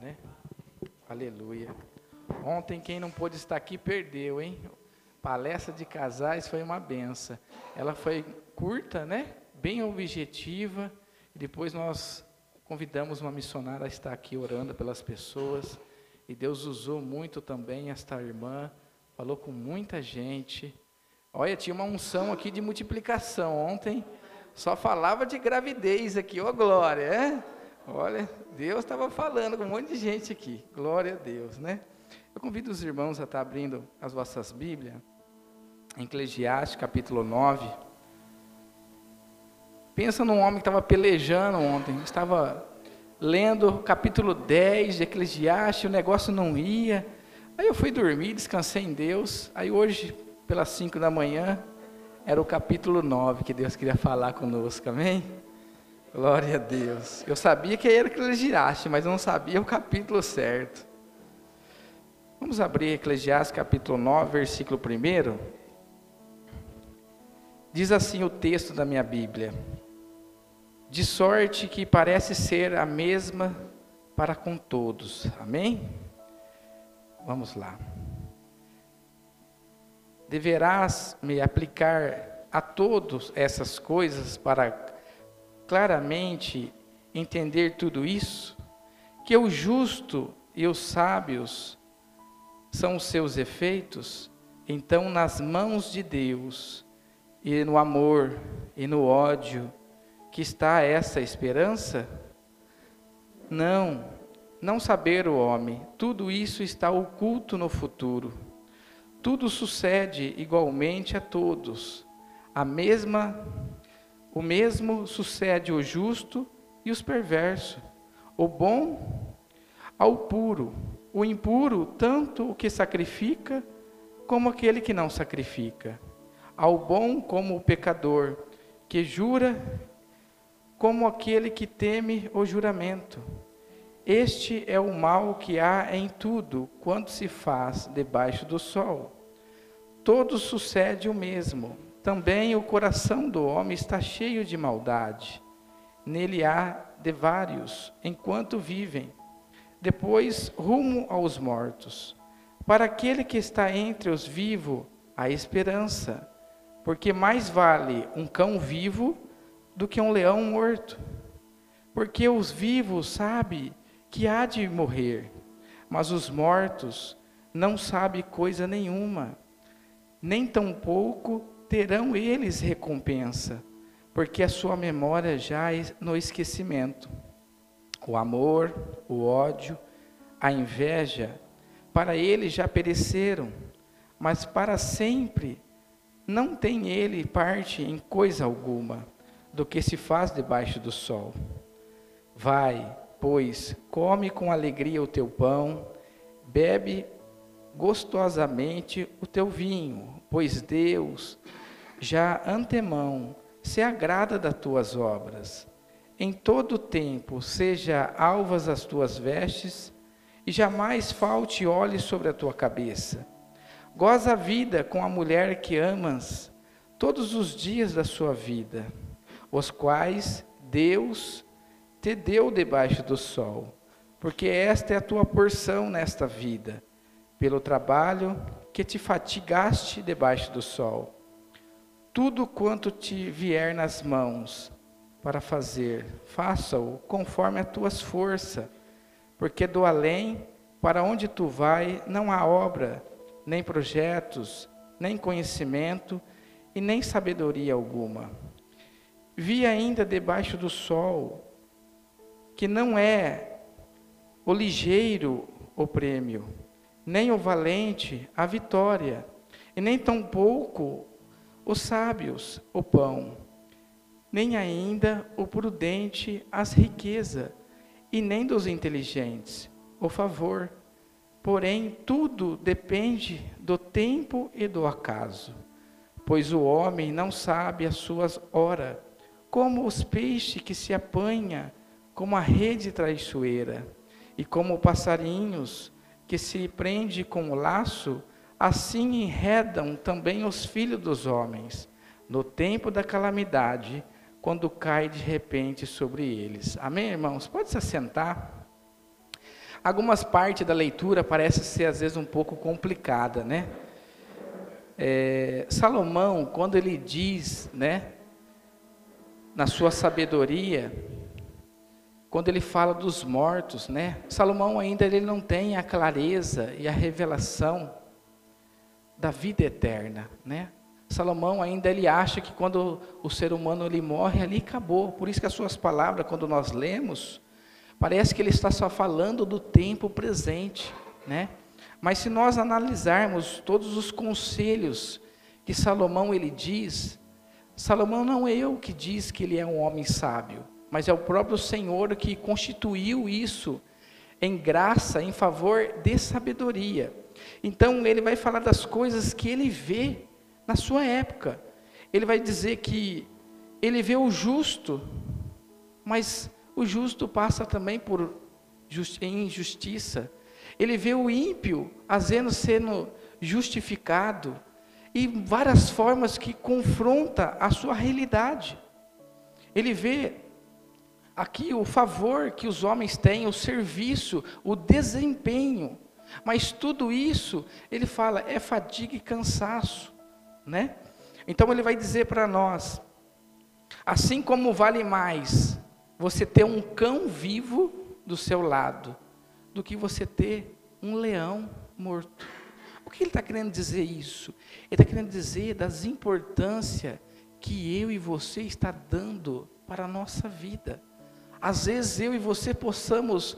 né? Aleluia. Ontem, quem não pôde estar aqui, perdeu, hein? Palestra de casais foi uma benção. Ela foi curta, né? Bem objetiva. Depois nós convidamos uma missionária a estar aqui orando pelas pessoas. E Deus usou muito também esta irmã. Falou com muita gente. Olha, tinha uma unção aqui de multiplicação ontem. Só falava de gravidez aqui, ô glória, é? Olha, Deus estava falando com um monte de gente aqui. Glória a Deus, né? Eu convido os irmãos a estar abrindo as vossas Bíblias. Eclesiastes, capítulo 9. Pensa num homem que estava pelejando ontem, estava lendo o capítulo 10 de Eclesiastes, o negócio não ia. Aí eu fui dormir, descansei em Deus. Aí hoje, pelas 5 da manhã, era o capítulo 9 que Deus queria falar conosco, amém? Glória a Deus. Eu sabia que era Eclesiastes, mas eu não sabia o capítulo certo. Vamos abrir Eclesiastes capítulo 9, versículo 1. Diz assim o texto da minha Bíblia: De sorte que parece ser a mesma para com todos. Amém? Vamos lá. Deverás me aplicar a todos essas coisas para claramente entender tudo isso, que o justo e os sábios são os seus efeitos, então nas mãos de Deus e no amor e no ódio que está essa esperança? Não, não saber o homem, tudo isso está oculto no futuro. Tudo sucede igualmente a todos. A mesma o mesmo sucede ao justo e os perversos, o bom ao puro, o impuro, tanto o que sacrifica como aquele que não sacrifica, ao bom como o pecador, que jura como aquele que teme o juramento. Este é o mal que há em tudo quanto se faz debaixo do sol. Todo sucede o mesmo também o coração do homem está cheio de maldade. Nele há de vários, enquanto vivem. Depois, rumo aos mortos. Para aquele que está entre os vivos, há esperança, porque mais vale um cão vivo do que um leão morto. Porque os vivos sabem que há de morrer, mas os mortos não sabem coisa nenhuma, nem tampouco terão eles recompensa, porque a sua memória já é no esquecimento. O amor, o ódio, a inveja, para eles já pereceram, mas para sempre não tem ele parte em coisa alguma do que se faz debaixo do sol. Vai, pois, come com alegria o teu pão, bebe gostosamente o teu vinho, pois Deus já antemão se agrada das tuas obras. Em todo tempo seja alvas as tuas vestes, e jamais falte óleo sobre a tua cabeça. Goza a vida com a mulher que amas todos os dias da sua vida, os quais Deus te deu debaixo do sol, porque esta é a tua porção nesta vida, pelo trabalho que te fatigaste debaixo do sol tudo quanto te vier nas mãos para fazer, faça-o conforme as tuas forças, porque do além, para onde tu vai, não há obra, nem projetos, nem conhecimento e nem sabedoria alguma. Vi ainda debaixo do sol que não é o ligeiro o prêmio, nem o valente a vitória, e nem tampouco os sábios o pão, nem ainda o prudente as riquezas, e nem dos inteligentes o favor. Porém, tudo depende do tempo e do acaso, pois o homem não sabe as suas horas, como os peixes que se apanha como a rede traiçoeira, e como passarinhos que se prende com o laço assim enredam também os filhos dos homens, no tempo da calamidade, quando cai de repente sobre eles. Amém, irmãos? Pode se assentar. Algumas partes da leitura parecem ser às vezes um pouco complicada, né? É, Salomão, quando ele diz, né, na sua sabedoria, quando ele fala dos mortos, né? Salomão ainda ele não tem a clareza e a revelação da vida eterna, né? Salomão ainda ele acha que quando o ser humano ele morre ali acabou. Por isso que as suas palavras quando nós lemos, parece que ele está só falando do tempo presente, né? Mas se nós analisarmos todos os conselhos que Salomão ele diz, Salomão não é eu que diz que ele é um homem sábio, mas é o próprio Senhor que constituiu isso em graça, em favor de sabedoria. Então ele vai falar das coisas que ele vê na sua época. Ele vai dizer que ele vê o justo, mas o justo passa também por injustiça. Ele vê o ímpio, vezes sendo justificado, e várias formas que confronta a sua realidade. Ele vê aqui o favor que os homens têm, o serviço, o desempenho. Mas tudo isso, ele fala, é fadiga e cansaço né? Então ele vai dizer para nós: assim como vale mais você ter um cão vivo do seu lado do que você ter um leão morto. O que ele está querendo dizer isso? Ele está querendo dizer das importância que eu e você está dando para a nossa vida. Às vezes eu e você possamos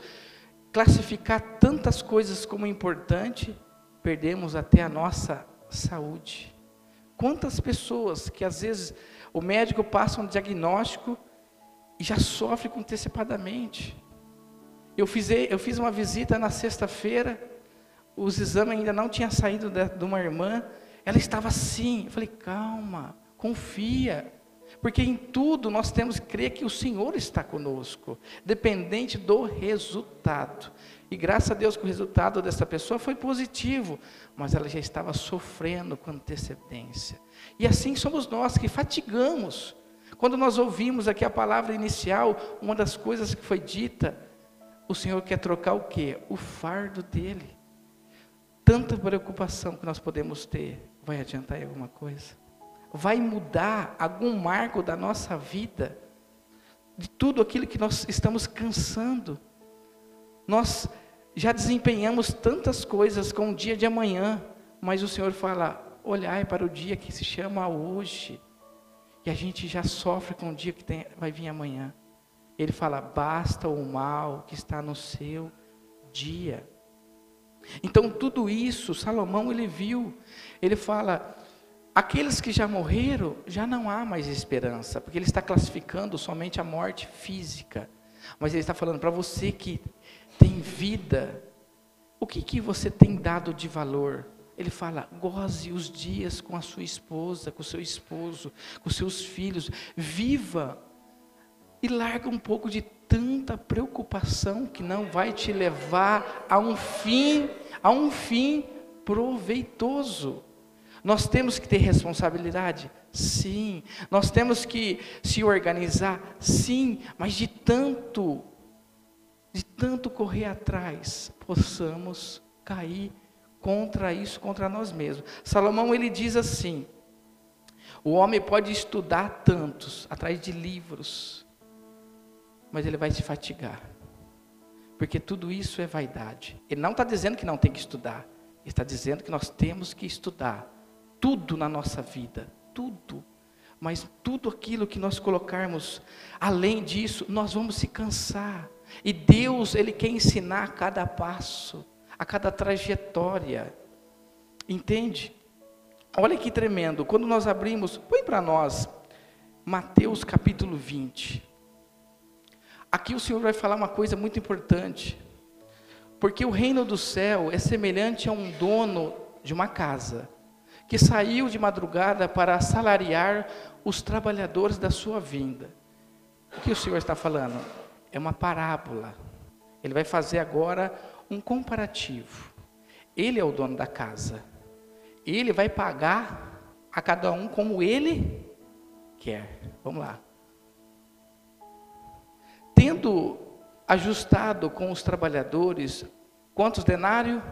classificar tantas coisas como importante, perdemos até a nossa saúde. Quantas pessoas que às vezes o médico passa um diagnóstico e já sofre antecipadamente. Eu fiz, eu fiz uma visita na sexta-feira, os exames ainda não tinham saído de, de uma irmã, ela estava assim. Eu falei, calma, confia. Porque em tudo nós temos que crer que o Senhor está conosco, dependente do resultado. E graças a Deus que o resultado dessa pessoa foi positivo, mas ela já estava sofrendo com antecedência. E assim somos nós que fatigamos. Quando nós ouvimos aqui a palavra inicial, uma das coisas que foi dita, o Senhor quer trocar o quê? O fardo dele. Tanta preocupação que nós podemos ter, vai adiantar alguma coisa? Vai mudar algum marco da nossa vida? De tudo aquilo que nós estamos cansando? Nós já desempenhamos tantas coisas com o dia de amanhã, mas o Senhor fala: olhai para o dia que se chama hoje. E a gente já sofre com o dia que tem, vai vir amanhã. Ele fala: basta o mal que está no seu dia. Então tudo isso, Salomão ele viu. Ele fala: aqueles que já morreram, já não há mais esperança, porque ele está classificando somente a morte física. Mas ele está falando para você que tem vida, o que, que você tem dado de valor? Ele fala: goze os dias com a sua esposa, com o seu esposo, com seus filhos, viva e larga um pouco de tanta preocupação que não vai te levar a um fim, a um fim proveitoso. Nós temos que ter responsabilidade? Sim. Nós temos que se organizar? Sim. Mas de tanto de tanto correr atrás, possamos cair contra isso, contra nós mesmos. Salomão ele diz assim: o homem pode estudar tantos, atrás de livros, mas ele vai se fatigar, porque tudo isso é vaidade. Ele não está dizendo que não tem que estudar, ele está dizendo que nós temos que estudar tudo na nossa vida, tudo. Mas tudo aquilo que nós colocarmos além disso, nós vamos se cansar e Deus, Ele quer ensinar a cada passo, a cada trajetória. Entende? Olha que tremendo. Quando nós abrimos, põe para nós, Mateus capítulo 20. Aqui o Senhor vai falar uma coisa muito importante. Porque o reino do céu é semelhante a um dono de uma casa, que saiu de madrugada para assalariar os trabalhadores da sua vinda. O que o Senhor está falando? é uma parábola. Ele vai fazer agora um comparativo. Ele é o dono da casa. Ele vai pagar a cada um como ele quer. Vamos lá. Tendo ajustado com os trabalhadores, quantos denário?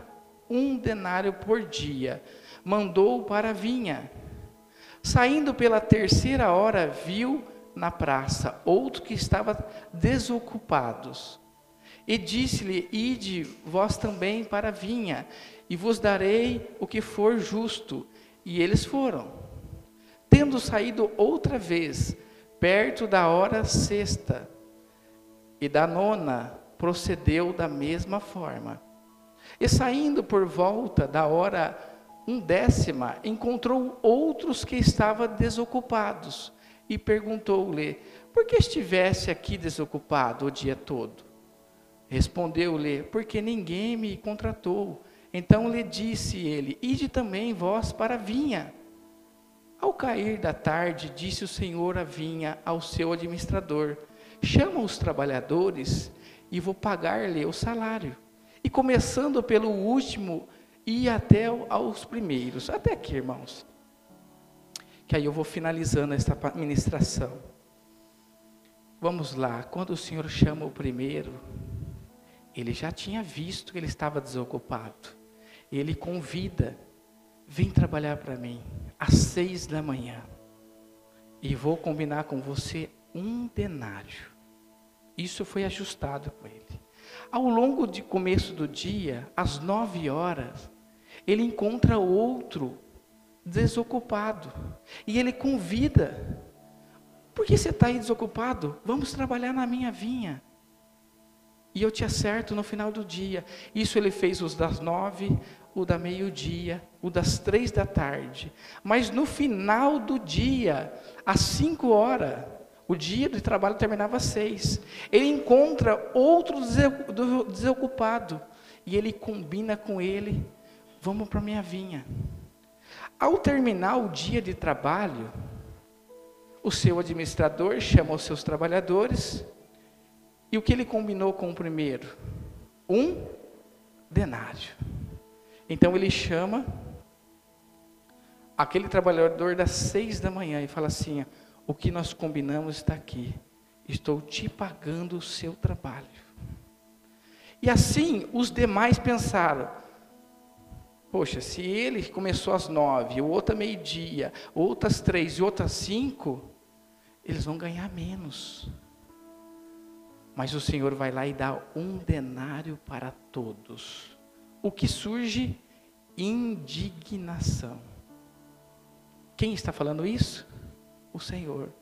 Um denário por dia. Mandou para a vinha. Saindo pela terceira hora, viu na praça outro que estava desocupados. E disse-lhe: Ide vós também para a vinha, e vos darei o que for justo. E eles foram. Tendo saído outra vez, perto da hora sexta e da nona, procedeu da mesma forma. E saindo por volta da hora undécima, encontrou outros que estavam desocupados e perguntou-lhe: Por que estivesse aqui desocupado o dia todo? Respondeu-lhe: Porque ninguém me contratou. Então lhe disse ele: Ide também vós para a vinha. Ao cair da tarde, disse o Senhor a vinha ao seu administrador: Chama os trabalhadores e vou pagar-lhe o salário. E começando pelo último, e até aos primeiros. Até aqui, irmãos. Que aí eu vou finalizando esta ministração. Vamos lá, quando o Senhor chama o primeiro, ele já tinha visto que ele estava desocupado. Ele convida, vem trabalhar para mim às seis da manhã. E vou combinar com você um denário. Isso foi ajustado com ele. Ao longo de começo do dia, às nove horas, ele encontra outro desocupado. E ele convida. Por que você está aí desocupado? Vamos trabalhar na minha vinha. E eu te acerto no final do dia. Isso ele fez os das nove, o da meio-dia, o das três da tarde. Mas no final do dia, às cinco horas, o dia de trabalho terminava às seis. Ele encontra outro desocupado. E ele combina com ele: vamos para a minha vinha. Ao terminar o dia de trabalho, o seu administrador chama os seus trabalhadores e o que ele combinou com o primeiro? Um denário. Então ele chama aquele trabalhador das seis da manhã e fala assim: o que nós combinamos está aqui. Estou te pagando o seu trabalho. E assim os demais pensaram: Poxa, se ele começou às nove, o outro meio-dia, outras três e outras cinco, eles vão ganhar menos. Mas o Senhor vai lá e dá um denário para todos. O que surge? Indignação. Quem está falando isso? O Senhor.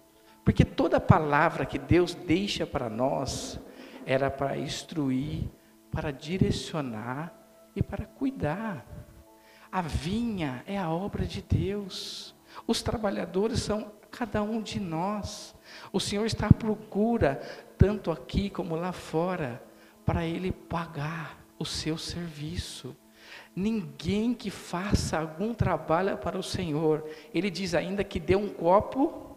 Porque toda palavra que Deus deixa para nós era para instruir, para direcionar e para cuidar. A vinha é a obra de Deus. Os trabalhadores são cada um de nós. O Senhor está à procura, tanto aqui como lá fora, para Ele pagar o seu serviço. Ninguém que faça algum trabalho para o Senhor, Ele diz ainda que dê um copo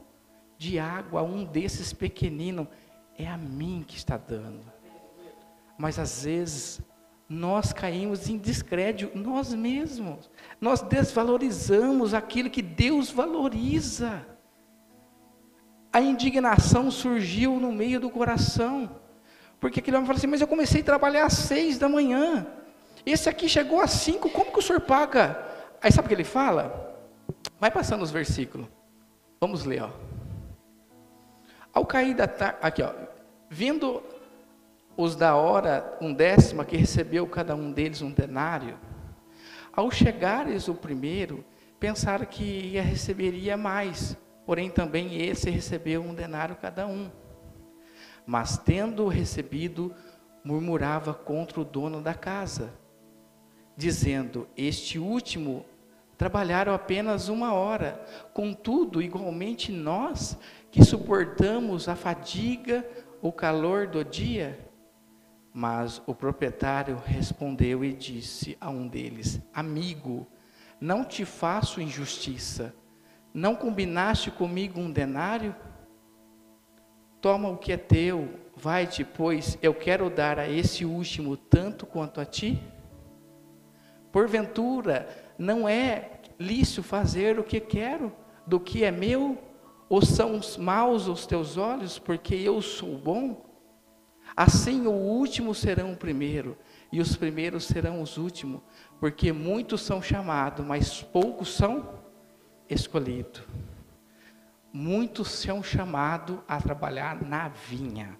de água a um desses pequeninos, é a mim que está dando. Mas às vezes nós caímos em descrédito, nós mesmos. Nós desvalorizamos aquilo que Deus valoriza. A indignação surgiu no meio do coração. Porque aquele homem fala assim: Mas eu comecei a trabalhar às seis da manhã. Esse aqui chegou às cinco, como que o senhor paga? Aí sabe o que ele fala? Vai passando os versículos. Vamos ler, ó. Ao cair da tarde, aqui, ó. Vindo os da hora um décima que recebeu cada um deles um denário, ao chegares o primeiro, pensaram que ia receberia mais, porém também esse recebeu um denário cada um. Mas tendo recebido, murmurava contra o dono da casa, dizendo: Este último trabalharam apenas uma hora, contudo, igualmente nós que suportamos a fadiga, o calor do dia, mas o proprietário respondeu e disse a um deles: Amigo, não te faço injustiça. Não combinaste comigo um denário? Toma o que é teu, vai-te, pois eu quero dar a esse último tanto quanto a ti. Porventura, não é lícito fazer o que quero do que é meu? Ou são maus os teus olhos, porque eu sou bom? Assim o último serão o primeiro, e os primeiros serão os últimos, porque muitos são chamados, mas poucos são escolhidos. Muitos são chamados a trabalhar na vinha.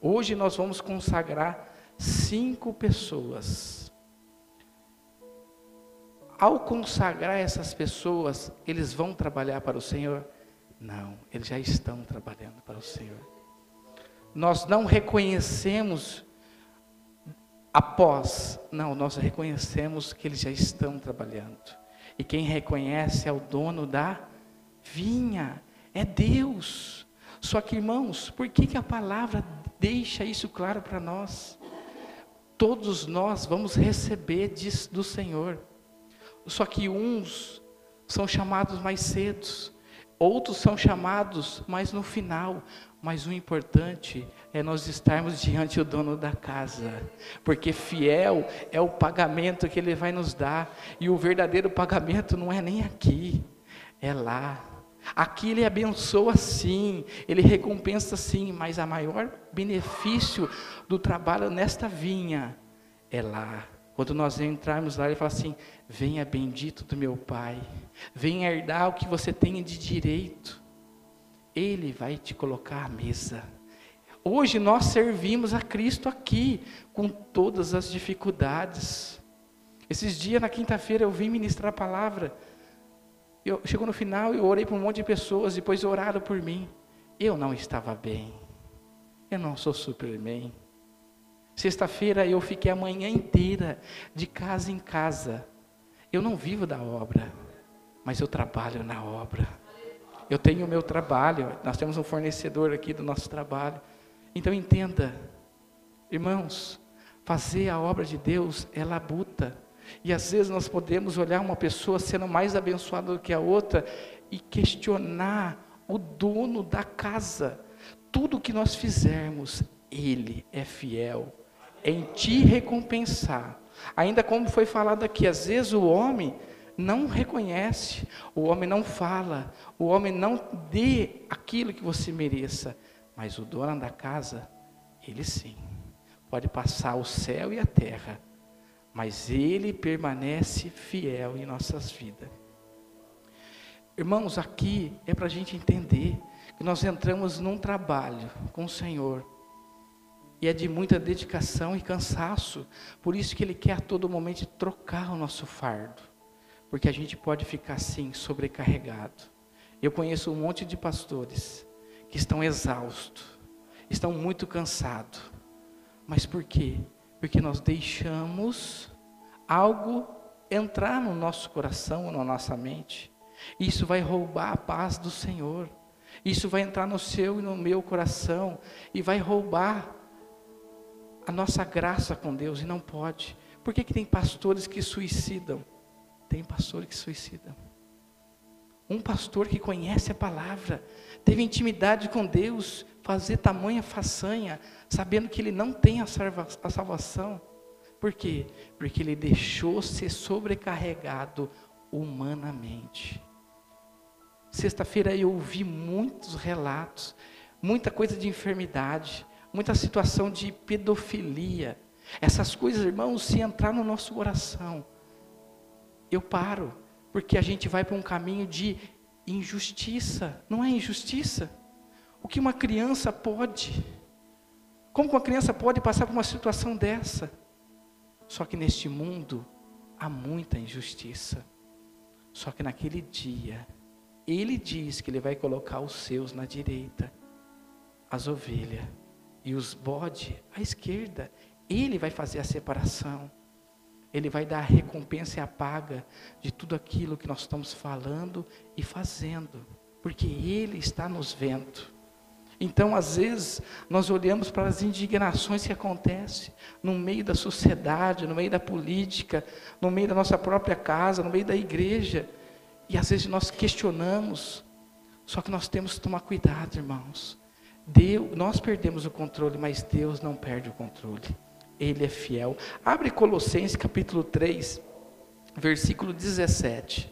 Hoje nós vamos consagrar cinco pessoas. Ao consagrar essas pessoas, eles vão trabalhar para o Senhor? Não, eles já estão trabalhando para o Senhor nós não reconhecemos após, não, nós reconhecemos que eles já estão trabalhando. E quem reconhece é o dono da vinha, é Deus. Só que, irmãos, por que, que a palavra deixa isso claro para nós? Todos nós vamos receber disso do Senhor. Só que uns são chamados mais cedo, outros são chamados mais no final, mas o importante é nós estarmos diante do dono da casa, porque fiel é o pagamento que ele vai nos dar, e o verdadeiro pagamento não é nem aqui, é lá. Aqui ele abençoa sim, ele recompensa sim, mas a maior benefício do trabalho nesta vinha é lá. Quando nós entrarmos lá, ele fala assim: Venha bendito do meu Pai, venha herdar o que você tem de direito. Ele vai te colocar à mesa. Hoje nós servimos a Cristo aqui, com todas as dificuldades. Esses dias, na quinta-feira, eu vim ministrar a palavra. Eu, chegou no final, eu orei para um monte de pessoas, depois oraram por mim. Eu não estava bem. Eu não sou Superman. Sexta-feira eu fiquei a manhã inteira, de casa em casa. Eu não vivo da obra, mas eu trabalho na obra. Eu tenho o meu trabalho, nós temos um fornecedor aqui do nosso trabalho. Então entenda, irmãos, fazer a obra de Deus é labuta. E às vezes nós podemos olhar uma pessoa sendo mais abençoada do que a outra e questionar o dono da casa. Tudo que nós fizermos, ele é fiel em te recompensar. Ainda como foi falado aqui, às vezes o homem não reconhece, o homem não fala, o homem não dê aquilo que você mereça, mas o dono da casa, ele sim, pode passar o céu e a terra, mas ele permanece fiel em nossas vidas. Irmãos, aqui é para a gente entender que nós entramos num trabalho com o Senhor, e é de muita dedicação e cansaço, por isso que Ele quer a todo momento trocar o nosso fardo porque a gente pode ficar assim, sobrecarregado. Eu conheço um monte de pastores que estão exaustos, estão muito cansados. Mas por quê? Porque nós deixamos algo entrar no nosso coração, na nossa mente. Isso vai roubar a paz do Senhor. Isso vai entrar no seu e no meu coração e vai roubar a nossa graça com Deus e não pode. Por que, que tem pastores que suicidam? Tem pastor que suicida. Um pastor que conhece a palavra, teve intimidade com Deus, fazer tamanha façanha, sabendo que ele não tem a, salva, a salvação. Por quê? Porque ele deixou ser sobrecarregado humanamente. Sexta-feira eu ouvi muitos relatos, muita coisa de enfermidade, muita situação de pedofilia. Essas coisas, irmãos, se entrar no nosso coração, eu paro, porque a gente vai para um caminho de injustiça. Não é injustiça? O que uma criança pode? Como uma criança pode passar por uma situação dessa? Só que neste mundo há muita injustiça. Só que naquele dia, ele diz que ele vai colocar os seus na direita, as ovelhas, e os bode à esquerda. Ele vai fazer a separação. Ele vai dar a recompensa e a paga de tudo aquilo que nós estamos falando e fazendo, porque Ele está nos vendo. Então, às vezes, nós olhamos para as indignações que acontecem no meio da sociedade, no meio da política, no meio da nossa própria casa, no meio da igreja, e às vezes nós questionamos, só que nós temos que tomar cuidado, irmãos. Deus, nós perdemos o controle, mas Deus não perde o controle. Ele é fiel. Abre Colossenses capítulo 3, versículo 17.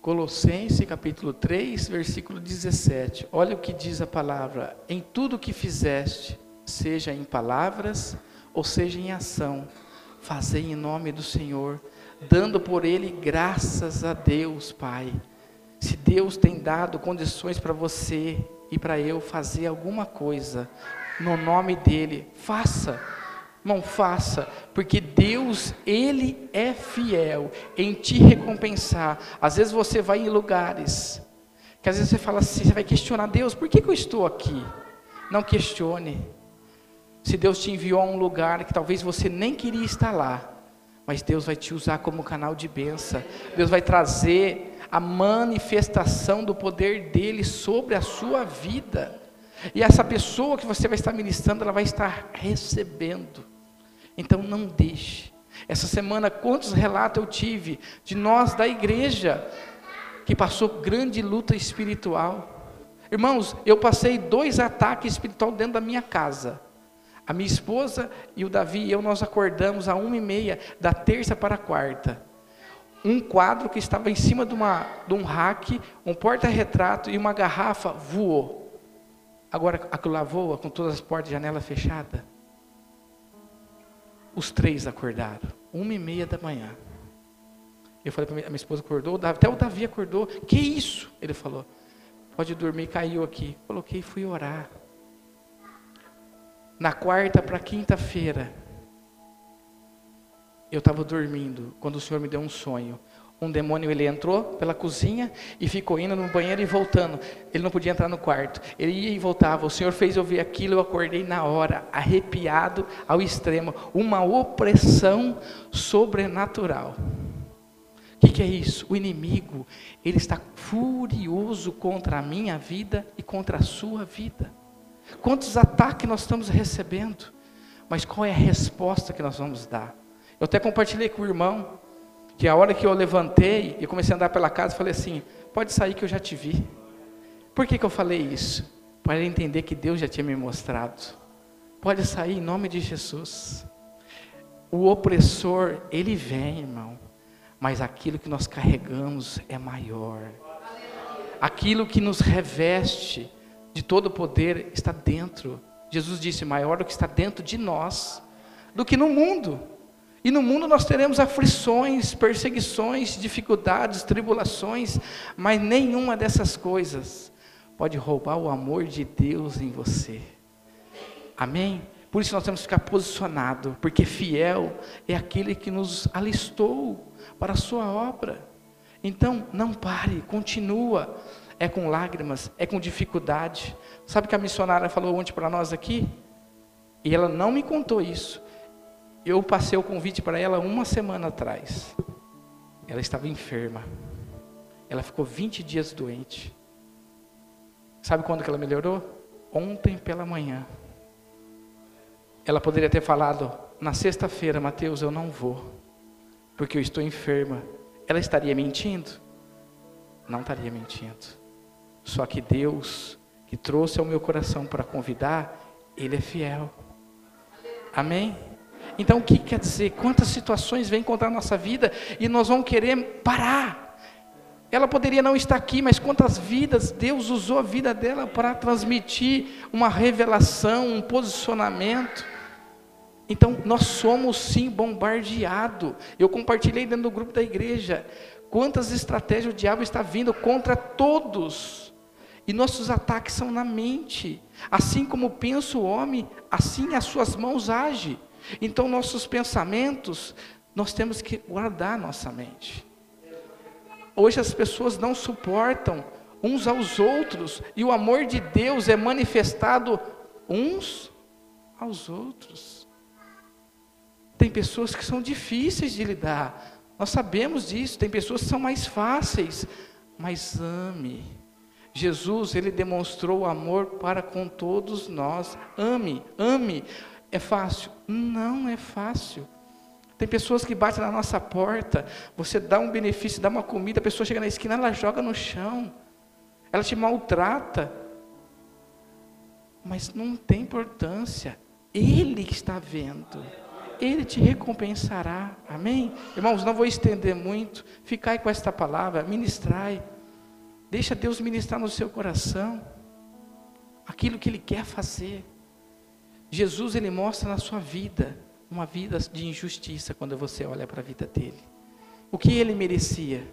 Colossenses capítulo 3, versículo 17. Olha o que diz a palavra: Em tudo que fizeste, seja em palavras ou seja em ação, fazei em nome do Senhor, dando por ele graças a Deus, Pai. Se Deus tem dado condições para você e para eu fazer alguma coisa no nome dele, faça Irmão, faça, porque Deus, Ele é fiel em te recompensar. Às vezes você vai em lugares que às vezes você fala assim, você vai questionar Deus, por que, que eu estou aqui? Não questione. Se Deus te enviou a um lugar que talvez você nem queria estar lá, mas Deus vai te usar como canal de bênção. Deus vai trazer a manifestação do poder dele sobre a sua vida. E essa pessoa que você vai estar ministrando, ela vai estar recebendo. Então não deixe. Essa semana, quantos relatos eu tive de nós da igreja que passou grande luta espiritual? Irmãos, eu passei dois ataques espirituais dentro da minha casa. A minha esposa e o Davi e eu, nós acordamos a uma e meia da terça para a quarta. Um quadro que estava em cima de, uma, de um rack, um porta-retrato e uma garrafa voou. Agora aquilo lá voa com todas as portas e janelas fechadas. Os três acordaram, uma e meia da manhã. Eu falei para minha, minha esposa acordou, até o Davi acordou. Que isso? Ele falou. Pode dormir, caiu aqui. Coloquei e fui orar. Na quarta para quinta-feira, eu estava dormindo quando o Senhor me deu um sonho um demônio ele entrou pela cozinha e ficou indo no banheiro e voltando. Ele não podia entrar no quarto. Ele ia e voltava. O Senhor fez eu ver aquilo, eu acordei na hora, arrepiado ao extremo, uma opressão sobrenatural. O que, que é isso? O inimigo, ele está furioso contra a minha vida e contra a sua vida. Quantos ataques nós estamos recebendo? Mas qual é a resposta que nós vamos dar? Eu até compartilhei com o irmão que a hora que eu levantei e comecei a andar pela casa, falei assim: pode sair que eu já te vi. Por que, que eu falei isso? Para ele entender que Deus já tinha me mostrado. Pode sair em nome de Jesus. O opressor, ele vem, irmão, mas aquilo que nós carregamos é maior. Aquilo que nos reveste de todo o poder está dentro. Jesus disse: maior do que está dentro de nós do que no mundo. E no mundo nós teremos aflições, perseguições, dificuldades, tribulações, mas nenhuma dessas coisas pode roubar o amor de Deus em você. Amém? Por isso nós temos que ficar posicionado, porque fiel é aquele que nos alistou para a sua obra. Então, não pare, continua. É com lágrimas, é com dificuldade. Sabe que a missionária falou ontem para nós aqui? E ela não me contou isso. Eu passei o convite para ela uma semana atrás. Ela estava enferma. Ela ficou 20 dias doente. Sabe quando que ela melhorou? Ontem pela manhã. Ela poderia ter falado na sexta-feira, Mateus, eu não vou, porque eu estou enferma. Ela estaria mentindo? Não estaria mentindo. Só que Deus, que trouxe ao meu coração para convidar, Ele é fiel. Amém? Então, o que quer dizer? Quantas situações vêm contra a nossa vida e nós vamos querer parar. Ela poderia não estar aqui, mas quantas vidas Deus usou a vida dela para transmitir uma revelação, um posicionamento. Então, nós somos sim bombardeados. Eu compartilhei dentro do grupo da igreja quantas estratégias o diabo está vindo contra todos. E nossos ataques são na mente. Assim como pensa o homem, assim as suas mãos agem. Então, nossos pensamentos, nós temos que guardar nossa mente. Hoje as pessoas não suportam uns aos outros, e o amor de Deus é manifestado uns aos outros. Tem pessoas que são difíceis de lidar, nós sabemos disso, tem pessoas que são mais fáceis, mas ame. Jesus, ele demonstrou amor para com todos nós. Ame, ame. É fácil? Não é fácil. Tem pessoas que batem na nossa porta, você dá um benefício, dá uma comida, a pessoa chega na esquina, ela joga no chão, ela te maltrata. Mas não tem importância, Ele está vendo, Ele te recompensará. Amém? Irmãos, não vou estender muito. Ficai com esta palavra, ministrai. Deixa Deus ministrar no seu coração aquilo que Ele quer fazer. Jesus, Ele mostra na sua vida uma vida de injustiça quando você olha para a vida dele. O que ele merecia?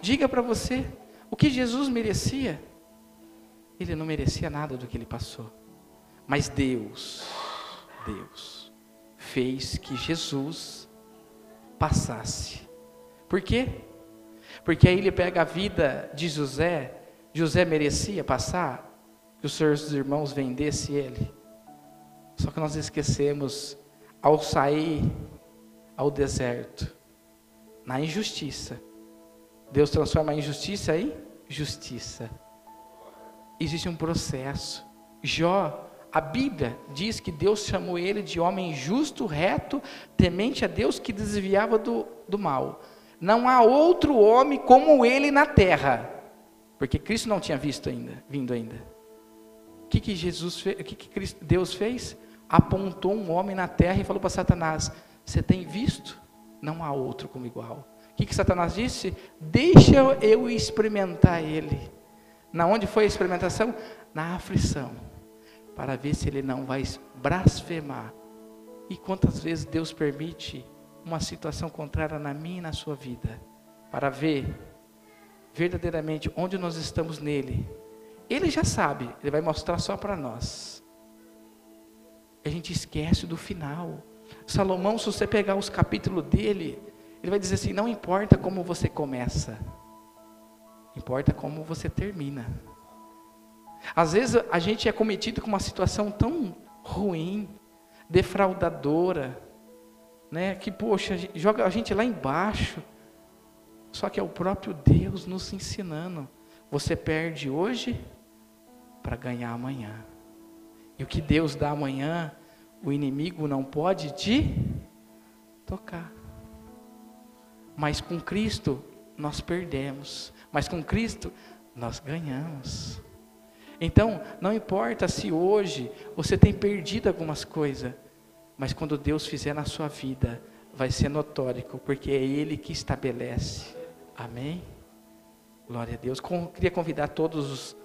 Diga para você, o que Jesus merecia? Ele não merecia nada do que ele passou. Mas Deus, Deus, fez que Jesus passasse. Por quê? Porque aí ele pega a vida de José, José merecia passar, que os seus irmãos vendessem ele. Só que nós esquecemos ao sair ao deserto, na injustiça. Deus transforma a injustiça em justiça. Existe um processo. Jó, a Bíblia diz que Deus chamou ele de homem justo, reto, temente a Deus, que desviava do, do mal. Não há outro homem como ele na terra, porque Cristo não tinha visto ainda, vindo ainda. O que, que Jesus? O que, que Deus fez? Apontou um homem na terra e falou para Satanás: Você tem visto? Não há outro como igual. O que, que Satanás disse? Deixa eu experimentar ele. Na onde foi a experimentação? Na aflição. Para ver se ele não vai blasfemar. E quantas vezes Deus permite uma situação contrária na minha e na sua vida? Para ver verdadeiramente onde nós estamos nele. Ele já sabe, ele vai mostrar só para nós a gente esquece do final. Salomão, se você pegar os capítulos dele, ele vai dizer assim: não importa como você começa, importa como você termina. Às vezes a gente é cometido com uma situação tão ruim, defraudadora, né? Que poxa, joga a gente lá embaixo. Só que é o próprio Deus nos ensinando. Você perde hoje para ganhar amanhã. E o que Deus dá amanhã, o inimigo não pode te tocar. Mas com Cristo nós perdemos, mas com Cristo nós ganhamos. Então, não importa se hoje você tem perdido algumas coisas, mas quando Deus fizer na sua vida, vai ser notório, porque é Ele que estabelece. Amém? Glória a Deus. queria convidar todos os